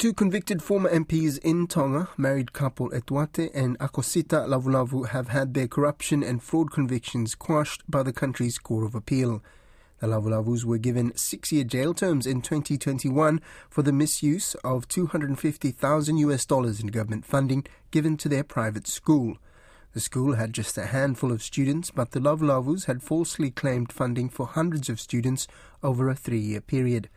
Two convicted former MPs in Tonga, married couple Etuate and Akosita Lavulavu, have had their corruption and fraud convictions quashed by the country's Court of Appeal. The Lavulavus were given six year jail terms in 2021 for the misuse of 250,000 US dollars in government funding given to their private school. The school had just a handful of students, but the Lavulavus had falsely claimed funding for hundreds of students over a three year period.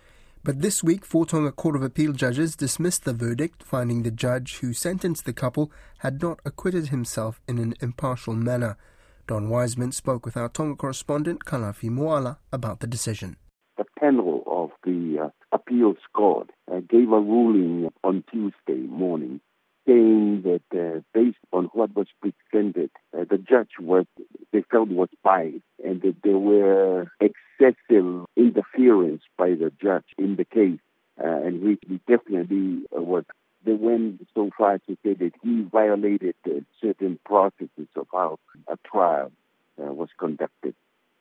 But this week, Four Tonga Court of Appeal judges dismissed the verdict, finding the judge who sentenced the couple had not acquitted himself in an impartial manner. Don Wiseman spoke with our Tonga correspondent, Kalafi Moala, about the decision. The panel of the uh, appeals court uh, gave a ruling on Tuesday morning saying that uh, based on what was presented, uh, the judge was, they felt was biased and that there were excessive interference by the judge in the case, uh, and he, he definitely uh, was. They went so far to say that he violated uh, certain processes of how a trial uh, was conducted.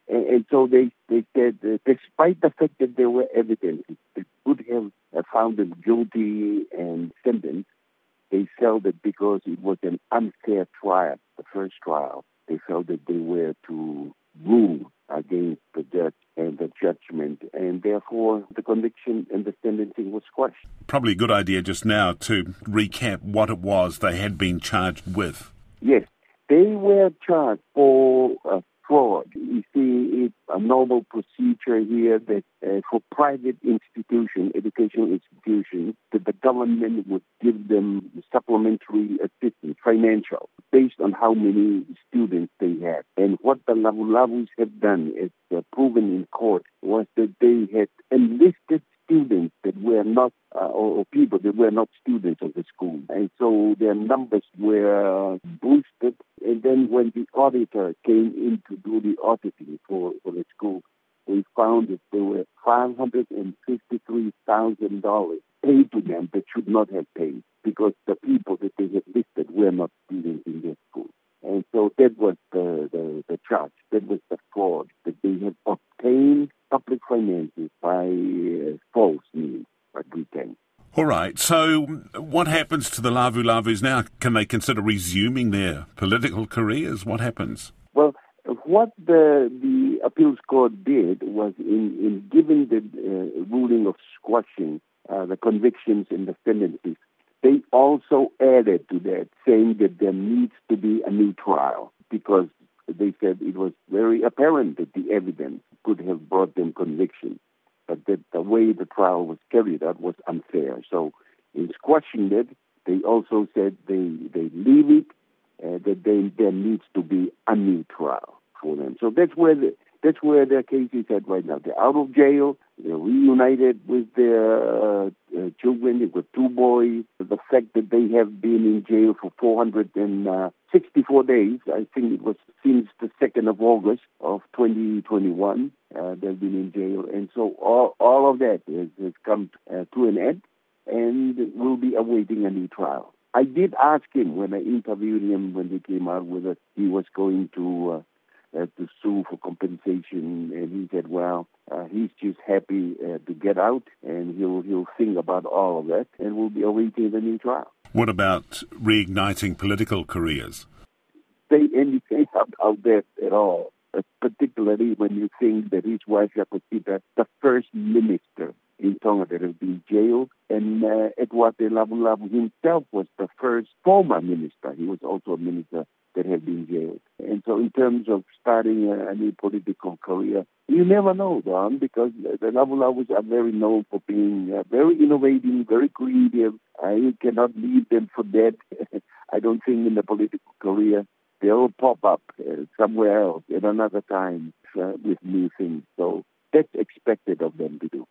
And, and, so they, they said, despite the fact that there were evidences that could have uh, found him guilty and sentenced, they felt that because it was an unfair trial, the first trial, they felt that they were to rule against the judge and therefore the conviction and the sentencing was squashed. Probably a good idea just now to recap what it was they had been charged with. Yes, they were charged for uh, You see, it's a normal procedure here that uh, for private institutions, educational institutions, that the government would give them supplementary assistance, financial, based on how many students they have. And what the Lavulavus have done, as uh, proven in court, was that they had enlisted students that were not, uh, or, people that were not students of the school. And so their numbers were then when the auditor came in to do the auditing for, for the school, they found that there were $553,000 paid to them that should not have paid because the people that they had listed were not students in their school. And so that was the, the, the charge, that was the fraud, that they had obtained public finances by uh, false means, by pretense. All right. So, what happens to the Lavulavus now? Can they consider resuming their political careers? What happens? Well, what the the appeals court did was in in giving the uh, ruling of squashing uh, the convictions and the sentences, they also added to that, saying that there needs to be a new trial because they said it was very apparent that the evidence could have brought them conviction, but that the way the trial was carried out was unfair. So, in squashing it, they also said they they leave it, uh, that they, there needs to be a new trial for them. So that's where the, that's where their case is at right now. They're out of jail. They're reunited with their uh, uh, children. They've got two boys. The fact that they have been in jail for 464 days, I think it was since the 2nd of August of 2021, uh, they've been in jail. And so all, all of that has, has come uh, to an end and will be awaiting a new trial. I did ask him when I interviewed him when they came out whether he was going to uh, uh, to sue for compensation, and he said, "Well, uh, he's just happy uh, to get out, and he'll he'll think about all of that, and we'll be awaiting the new trial." What about reigniting political careers? Say anything about that at all, particularly when you think that his wife Akosita, the first minister Tonga that has been jailed, and uh, Etuate Lavulavu himself was the first former minister. He was also a minister that have been jailed. And so, in terms of starting a, a new political career, you never know, Don, because the Lavulavus are very known for being uh, very innovative, very creative. Uh, you cannot leave them for dead. I don't think in the political career they'll pop up uh, somewhere else at another time uh, with new things. So that's expected of them to do.